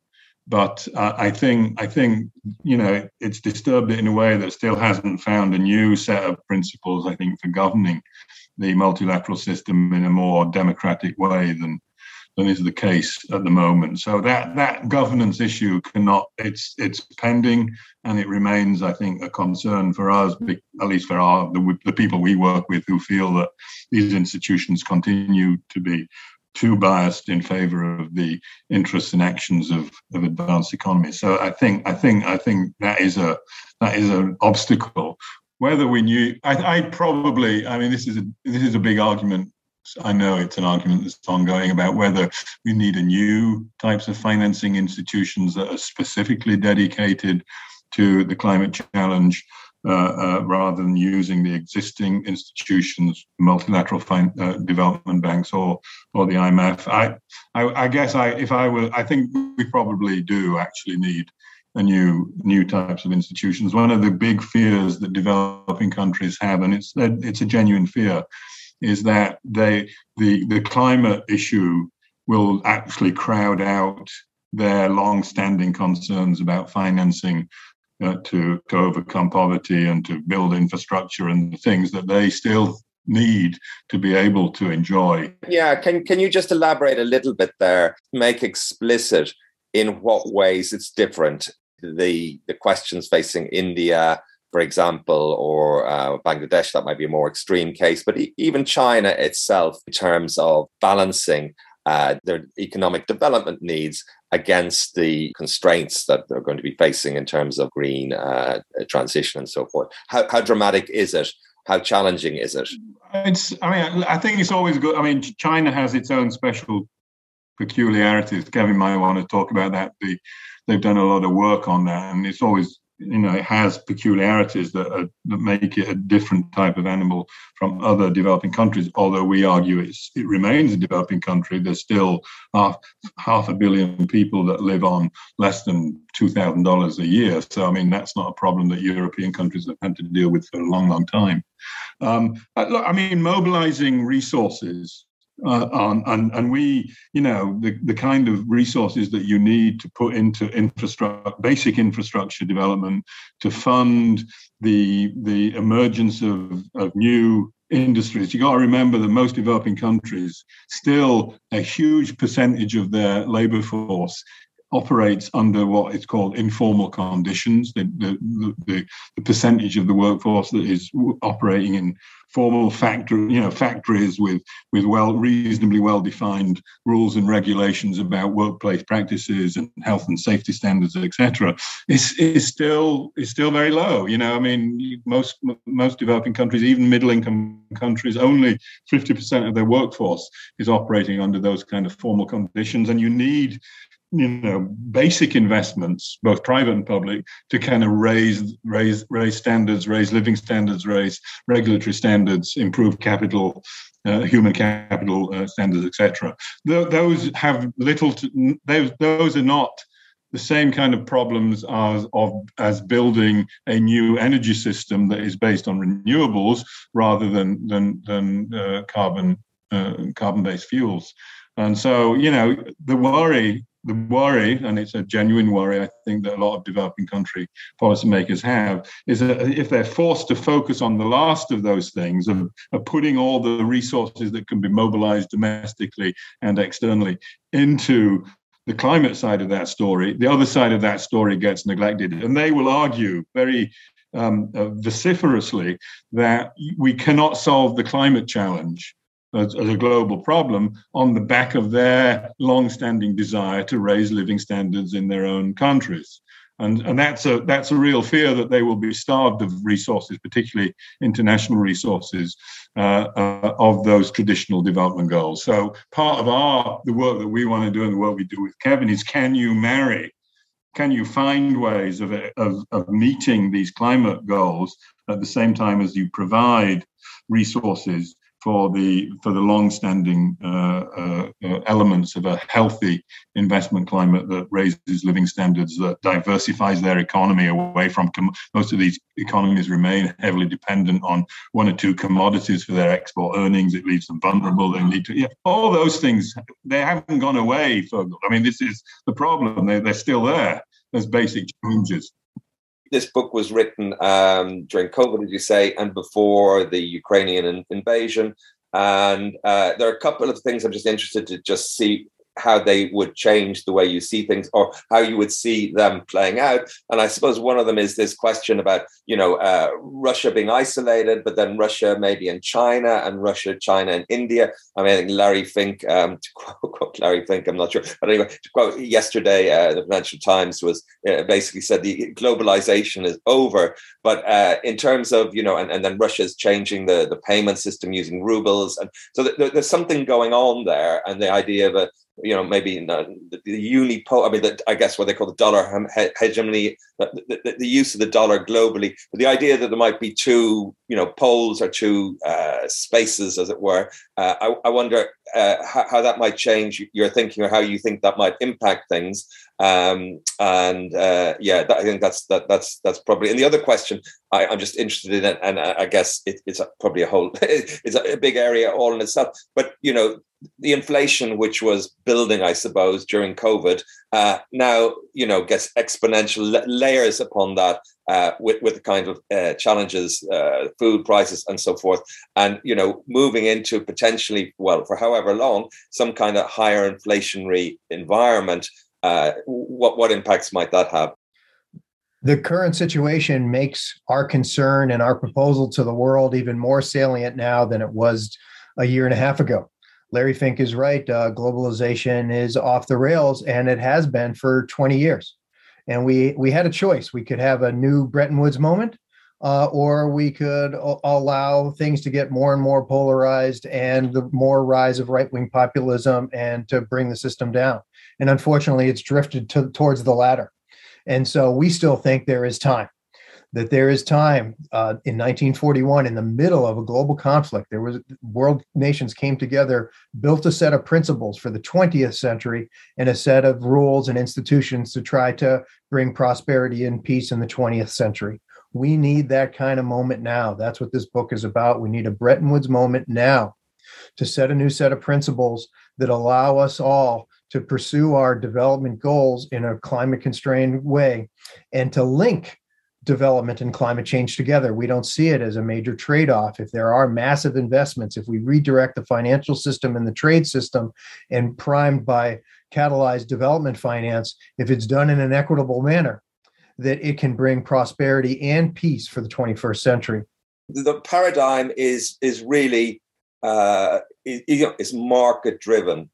But uh, I think I think you know it's disturbed it in a way that still hasn't found a new set of principles. I think for governing the multilateral system in a more democratic way than than is the case at the moment. So that that governance issue cannot it's it's pending and it remains, I think, a concern for us, at least for our the, the people we work with who feel that these institutions continue to be too biased in favor of the interests and actions of, of advanced economies. So I think I think I think that is a that is an obstacle. Whether we knew, I, I probably, I mean, this is a this is a big argument I know it's an argument that's ongoing about whether we need a new types of financing institutions that are specifically dedicated to the climate challenge uh, uh, rather than using the existing institutions, multilateral fin- uh, development banks or or the IMF. I, I, I guess I, if I were, I think we probably do actually need a new new types of institutions. One of the big fears that developing countries have, and it's it's a genuine fear, is that they the the climate issue will actually crowd out their long-standing concerns about financing uh, to to overcome poverty and to build infrastructure and things that they still need to be able to enjoy. Yeah, can can you just elaborate a little bit there? Make explicit in what ways it's different. The the questions facing India, for example, or uh, Bangladesh, that might be a more extreme case, but even China itself, in terms of balancing uh, their economic development needs against the constraints that they're going to be facing in terms of green uh, transition and so forth. How, how dramatic is it? How challenging is it? It's. I mean, I think it's always good. I mean, China has its own special peculiarities. Kevin might want to talk about that. The, they've done a lot of work on that, and it's always you know it has peculiarities that, are, that make it a different type of animal from other developing countries although we argue it's, it remains a developing country. There's still half half a billion people that live on less than $2000 a year. So i mean that's not a problem that european countries have had to deal with for a long long time. Um, i mean mobilizing resources uh, on, and, and we, you know, the, the kind of resources that you need to put into infrastructure, basic infrastructure development to fund the the emergence of, of new industries. You got to remember that most developing countries still a huge percentage of their labor force operates under what is called informal conditions. The, the, the, the, percentage of the workforce that is operating in formal factory, you know, factories with with well reasonably well defined rules and regulations about workplace practices and health and safety standards, etc., is is still is still very low. You know, I mean, most most developing countries, even middle income countries, only fifty percent of their workforce is operating under those kind of formal conditions, and you need you know basic investments both private and public to kind of raise raise raise standards raise living standards raise regulatory standards improve capital uh, human capital uh, standards etc Th- those have little to those those are not the same kind of problems as of as building a new energy system that is based on renewables rather than than than uh, carbon uh, carbon based fuels. And so you know the worry the worry, and it's a genuine worry, I think that a lot of developing country policymakers have, is that if they're forced to focus on the last of those things, of, of putting all the resources that can be mobilized domestically and externally into the climate side of that story, the other side of that story gets neglected. And they will argue very um, uh, vociferously that we cannot solve the climate challenge as, as, a global problem on the back of their long-standing desire to raise living standards in their own countries. And, and that's a that's a real fear that they will be starved of resources, particularly international resources, uh, uh, of those traditional development goals. So part of our the work that we want to do and the work we do with Kevin is can you marry can you find ways of, of, of meeting these climate goals at the same time as you provide resources for the for the long-standing uh, uh, uh, elements of a healthy investment climate that raises living standards, that diversifies their economy away from com- most of these economies remain heavily dependent on one or two commodities for their export earnings. It leaves them vulnerable. They need to yeah, all those things. They haven't gone away. For, I mean, this is the problem. They, they're still there. There's basic changes this book was written um, during COVID, as you say, and before the Ukrainian in- invasion. And uh, there are a couple of things I'm just interested to just see how they would change the way you see things or how you would see them playing out. And I suppose one of them is this question about, you know, uh, Russia being isolated, but then Russia maybe in China and Russia, China and India. I mean, I think Larry Fink, um, to quote, quote Larry Fink, I'm not sure, but anyway, to quote yesterday, uh, the Financial Times was uh, basically said the globalization is over. But uh, in terms of, you know, and, and then Russia's changing the, the payment system using rubles. And so th- there's something going on there. And the idea of a, you know, maybe the, the unipo, I mean, the, I guess what they call the dollar hegemony, the, the, the, use of the dollar globally, but the idea that there might be two, you know, poles or two uh, spaces, as it were. Uh, I, I, wonder uh, how, how, that might change your thinking or how you think that might impact things. Um, and uh, yeah, that, I think that's that, that's that's probably. And the other question I, am just interested in, and I, guess it, it's probably a whole, it's a big area all in itself. But you know, the inflation which was building, I suppose, during COVID, uh, now you know gets exponential layers upon that uh, with with the kind of uh, challenges, uh, food prices, and so forth, and you know moving into potentially, well, for however long, some kind of higher inflationary environment. Uh, what what impacts might that have? The current situation makes our concern and our proposal to the world even more salient now than it was a year and a half ago. Larry Fink is right. Uh, globalization is off the rails, and it has been for 20 years. And we we had a choice. We could have a new Bretton Woods moment, uh, or we could allow things to get more and more polarized and the more rise of right wing populism and to bring the system down. And unfortunately, it's drifted to, towards the latter. And so we still think there is time that there is time uh, in 1941 in the middle of a global conflict there was world nations came together built a set of principles for the 20th century and a set of rules and institutions to try to bring prosperity and peace in the 20th century. We need that kind of moment now. That's what this book is about. We need a bretton woods moment now to set a new set of principles that allow us all to pursue our development goals in a climate constrained way and to link development and climate change together. We don't see it as a major trade off. If there are massive investments, if we redirect the financial system and the trade system and primed by catalyzed development finance, if it's done in an equitable manner, that it can bring prosperity and peace for the 21st century. The paradigm is is really uh, is market driven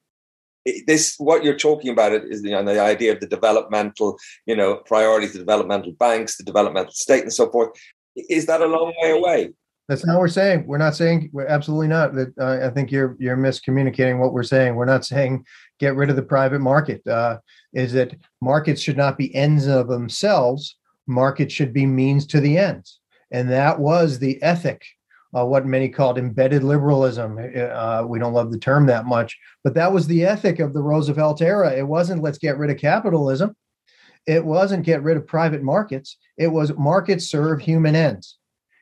this what you're talking about it is you know, the idea of the developmental you know priorities the developmental banks the developmental state and so forth. Is that a long way away? That's not what we're saying. We're not saying we're absolutely not that uh, i think you're you're miscommunicating what we're saying. We're not saying get rid of the private market uh, is that markets should not be ends of themselves. Markets should be means to the ends. And that was the ethic uh, what many called embedded liberalism. Uh, we don't love the term that much, but that was the ethic of the Roosevelt era. It wasn't let's get rid of capitalism. It wasn't get rid of private markets. It was markets serve human ends.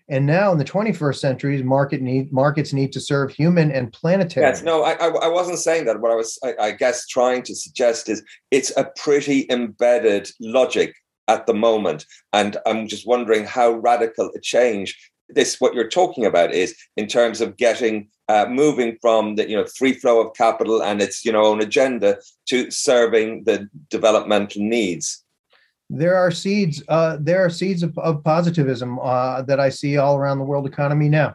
And now in the 21st century, market need markets need to serve human and planetary. Yes, no, I, I, wasn't saying that. What I was, I, I guess, trying to suggest is it's a pretty embedded logic at the moment. And I'm just wondering how radical a change this what you're talking about is in terms of getting uh, moving from the you know free flow of capital and its you know own agenda to serving the developmental needs. There are seeds uh, there are seeds of, of positivism uh, that i see all around the world economy now.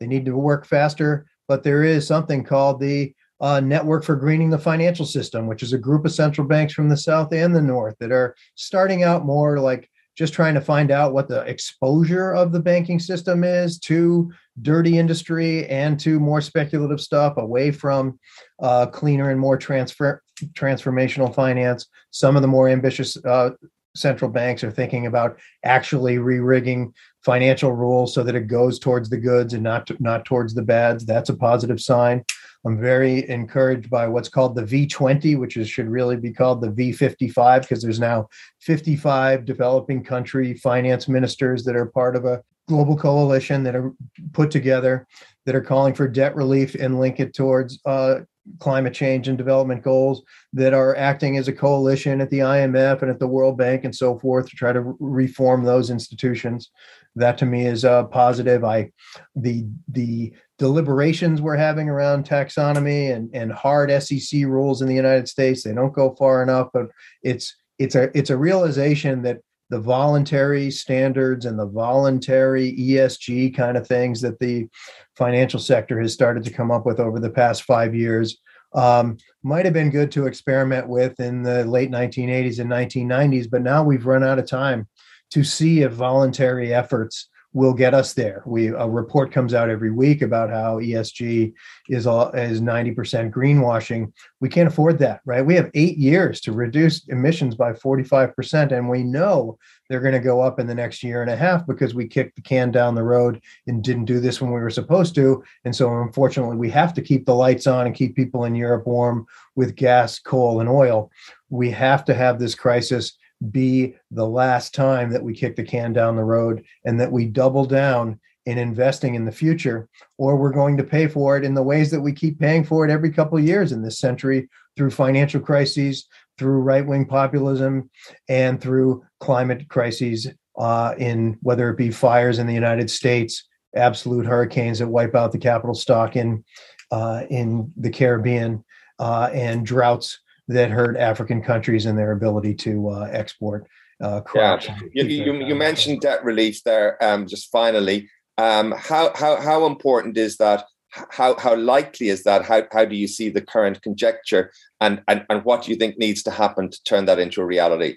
They need to work faster but there is something called the uh, Network for Greening the Financial System, which is a group of central banks from the South and the North that are starting out more like just trying to find out what the exposure of the banking system is to dirty industry and to more speculative stuff away from uh, cleaner and more transfer transformational finance. Some of the more ambitious uh, central banks are thinking about actually re-rigging financial rules so that it goes towards the goods and not to, not towards the bads. That's a positive sign. I'm very encouraged by what's called the V20, which is, should really be called the V55 because there's now 55 developing country finance ministers that are part of a global coalition that are put together that are calling for debt relief and link it towards uh, climate change and development goals that are acting as a coalition at the IMF and at the World Bank and so forth to try to reform those institutions. That to me is a positive. I the the deliberations we're having around taxonomy and, and hard SEC rules in the United States, they don't go far enough, but it's it's a it's a realization that the voluntary standards and the voluntary ESG kind of things that the financial sector has started to come up with over the past five years um, might have been good to experiment with in the late 1980s and 1990s, but now we've run out of time to see if voluntary efforts will get us there. We a report comes out every week about how ESG is all, is 90% greenwashing. We can't afford that, right? We have 8 years to reduce emissions by 45% and we know they're going to go up in the next year and a half because we kicked the can down the road and didn't do this when we were supposed to. And so unfortunately, we have to keep the lights on and keep people in Europe warm with gas, coal and oil. We have to have this crisis be the last time that we kick the can down the road and that we double down in investing in the future, or we're going to pay for it in the ways that we keep paying for it every couple of years in this century through financial crises, through right wing populism, and through climate crises, uh, in whether it be fires in the United States, absolute hurricanes that wipe out the capital stock in uh, in the Caribbean, uh, and droughts that hurt African countries and their ability to uh, export uh, crops. Yeah. You, you, you, mentioned debt relief there. Um, just finally, um, how how how important is that? How how likely is that? How how do you see the current conjecture, and and and what do you think needs to happen to turn that into a reality?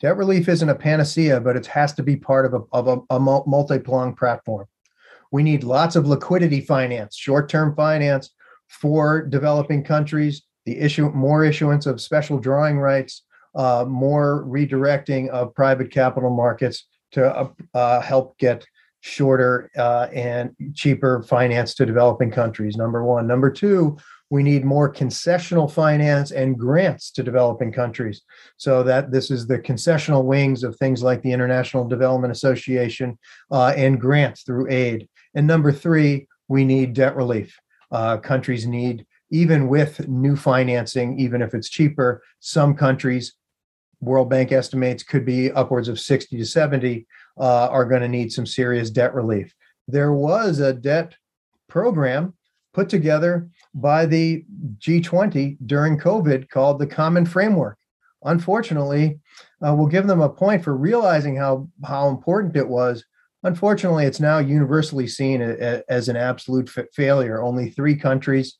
Debt relief isn't a panacea, but it has to be part of a of a, a multi-pronged platform. We need lots of liquidity finance, short-term finance for developing countries the issue more issuance of special drawing rights, uh, more redirecting of private capital markets to uh, uh, help get shorter uh, and cheaper finance to developing countries. Number one. Number two, we need more concessional finance and grants to developing countries so that this is the concessional wings of things like the International Development Association uh, and grants through aid. And number three, we need debt relief. Uh, countries need even with new financing, even if it's cheaper, some countries, World Bank estimates could be upwards of 60 to 70, uh, are going to need some serious debt relief. There was a debt program put together by the G20 during COVID called the Common Framework. Unfortunately, uh, we'll give them a point for realizing how, how important it was. Unfortunately, it's now universally seen as an absolute failure. Only three countries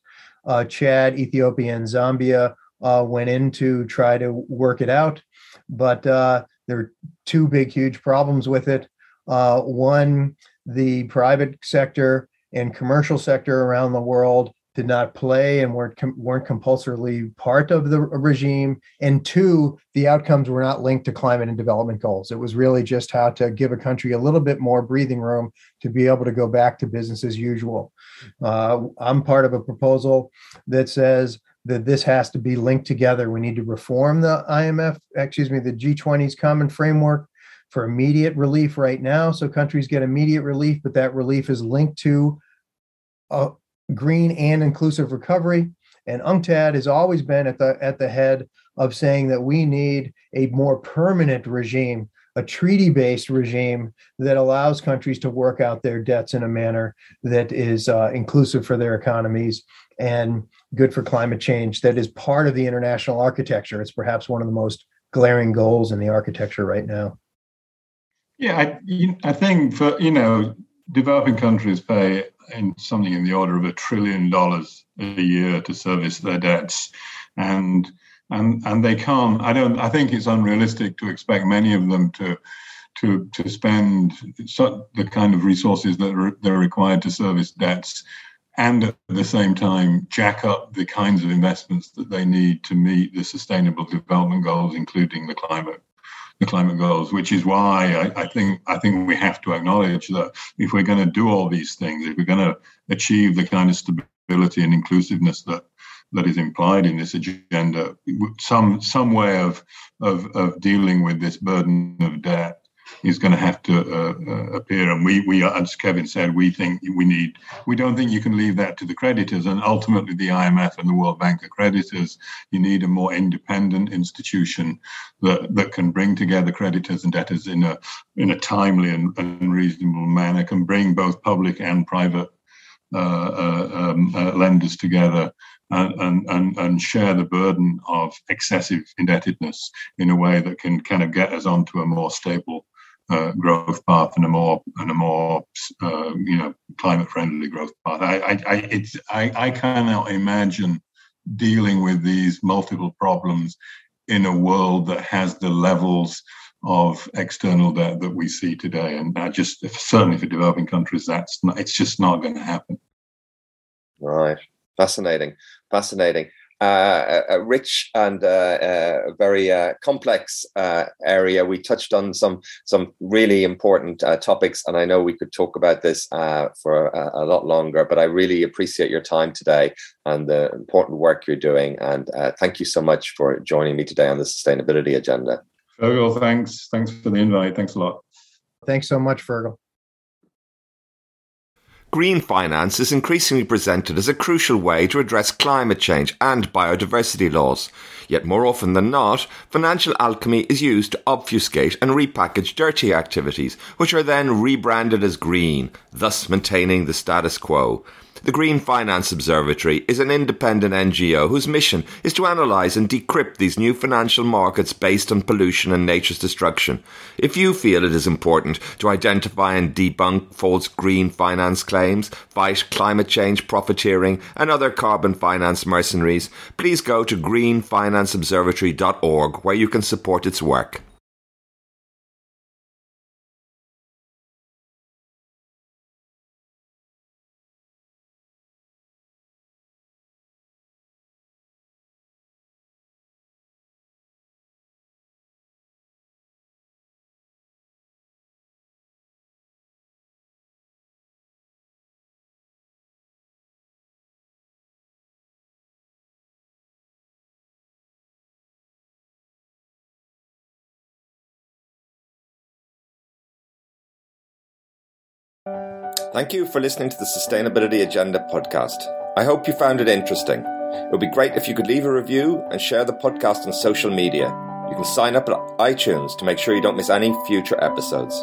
uh, Chad, Ethiopia, and Zambia uh, went in to try to work it out. But uh, there are two big, huge problems with it. Uh, one, the private sector and commercial sector around the world did not play and weren't com- weren't compulsorily part of the regime. And two the outcomes were not linked to climate and development goals. It was really just how to give a country a little bit more breathing room to be able to go back to business as usual. Uh, i'm part of a proposal that says that this has to be linked together. We need to reform the imf excuse me the g20's common framework for immediate relief right now. So countries get immediate relief but that relief is linked to a, green and inclusive recovery. And UNCTAD has always been at the at the head of saying that we need a more permanent regime, a treaty-based regime that allows countries to work out their debts in a manner that is uh, inclusive for their economies and good for climate change. That is part of the international architecture. It's perhaps one of the most glaring goals in the architecture right now. Yeah, I, I think for you know developing countries pay in something in the order of a trillion dollars a year to service their debts, and and and they can't. I don't. I think it's unrealistic to expect many of them to to to spend the kind of resources that are, they're required to service debts and at the same time jack up the kinds of investments that they need to meet the sustainable development goals including the climate the climate goals which is why I, I think i think we have to acknowledge that if we're going to do all these things if we're going to achieve the kind of stability and inclusiveness that that is implied in this agenda some some way of of, of dealing with this burden of debt is going to have to uh, uh, appear. And we, we, as Kevin said, we think we need, we don't think you can leave that to the creditors. And ultimately, the IMF and the World Bank are creditors. You need a more independent institution that, that can bring together creditors and debtors in a in a timely and, and reasonable manner, can bring both public and private uh, uh um, uh, lenders together. And, and, and share the burden of excessive indebtedness in a way that can kind of get us onto a more stable uh, growth path and a more and a more uh, you know climate friendly growth path. I I I, it's, I I cannot imagine dealing with these multiple problems in a world that has the levels of external debt that we see today. And I just certainly for developing countries, that's not, it's just not going to happen. Right. Fascinating. Fascinating. Uh, a, rich and uh, uh, very complex area. We touched on some some really important topics, and I know we could talk about this for a, a, lot longer. But I really appreciate your time today and the important work you're doing. And thank you so much for joining me today on the sustainability agenda. Fergal, thanks. Thanks for the invite. Thanks a lot. Thanks so much, Fergal. Green finance is increasingly presented as a crucial way to address climate change and biodiversity laws. Yet more often than not, financial alchemy is used to obfuscate and repackage dirty activities, which are then rebranded as green, thus maintaining the status quo. The Green Finance Observatory is an independent NGO whose mission is to analyse and decrypt these new financial markets based on pollution and nature's destruction. If you feel it is important to identify and debunk false green finance claims, fight climate change profiteering, and other carbon finance mercenaries, please go to greenfinanceobservatory.org where you can support its work. Thank you for listening to the Sustainability Agenda podcast. I hope you found it interesting. It would be great if you could leave a review and share the podcast on social media. You can sign up at iTunes to make sure you don't miss any future episodes.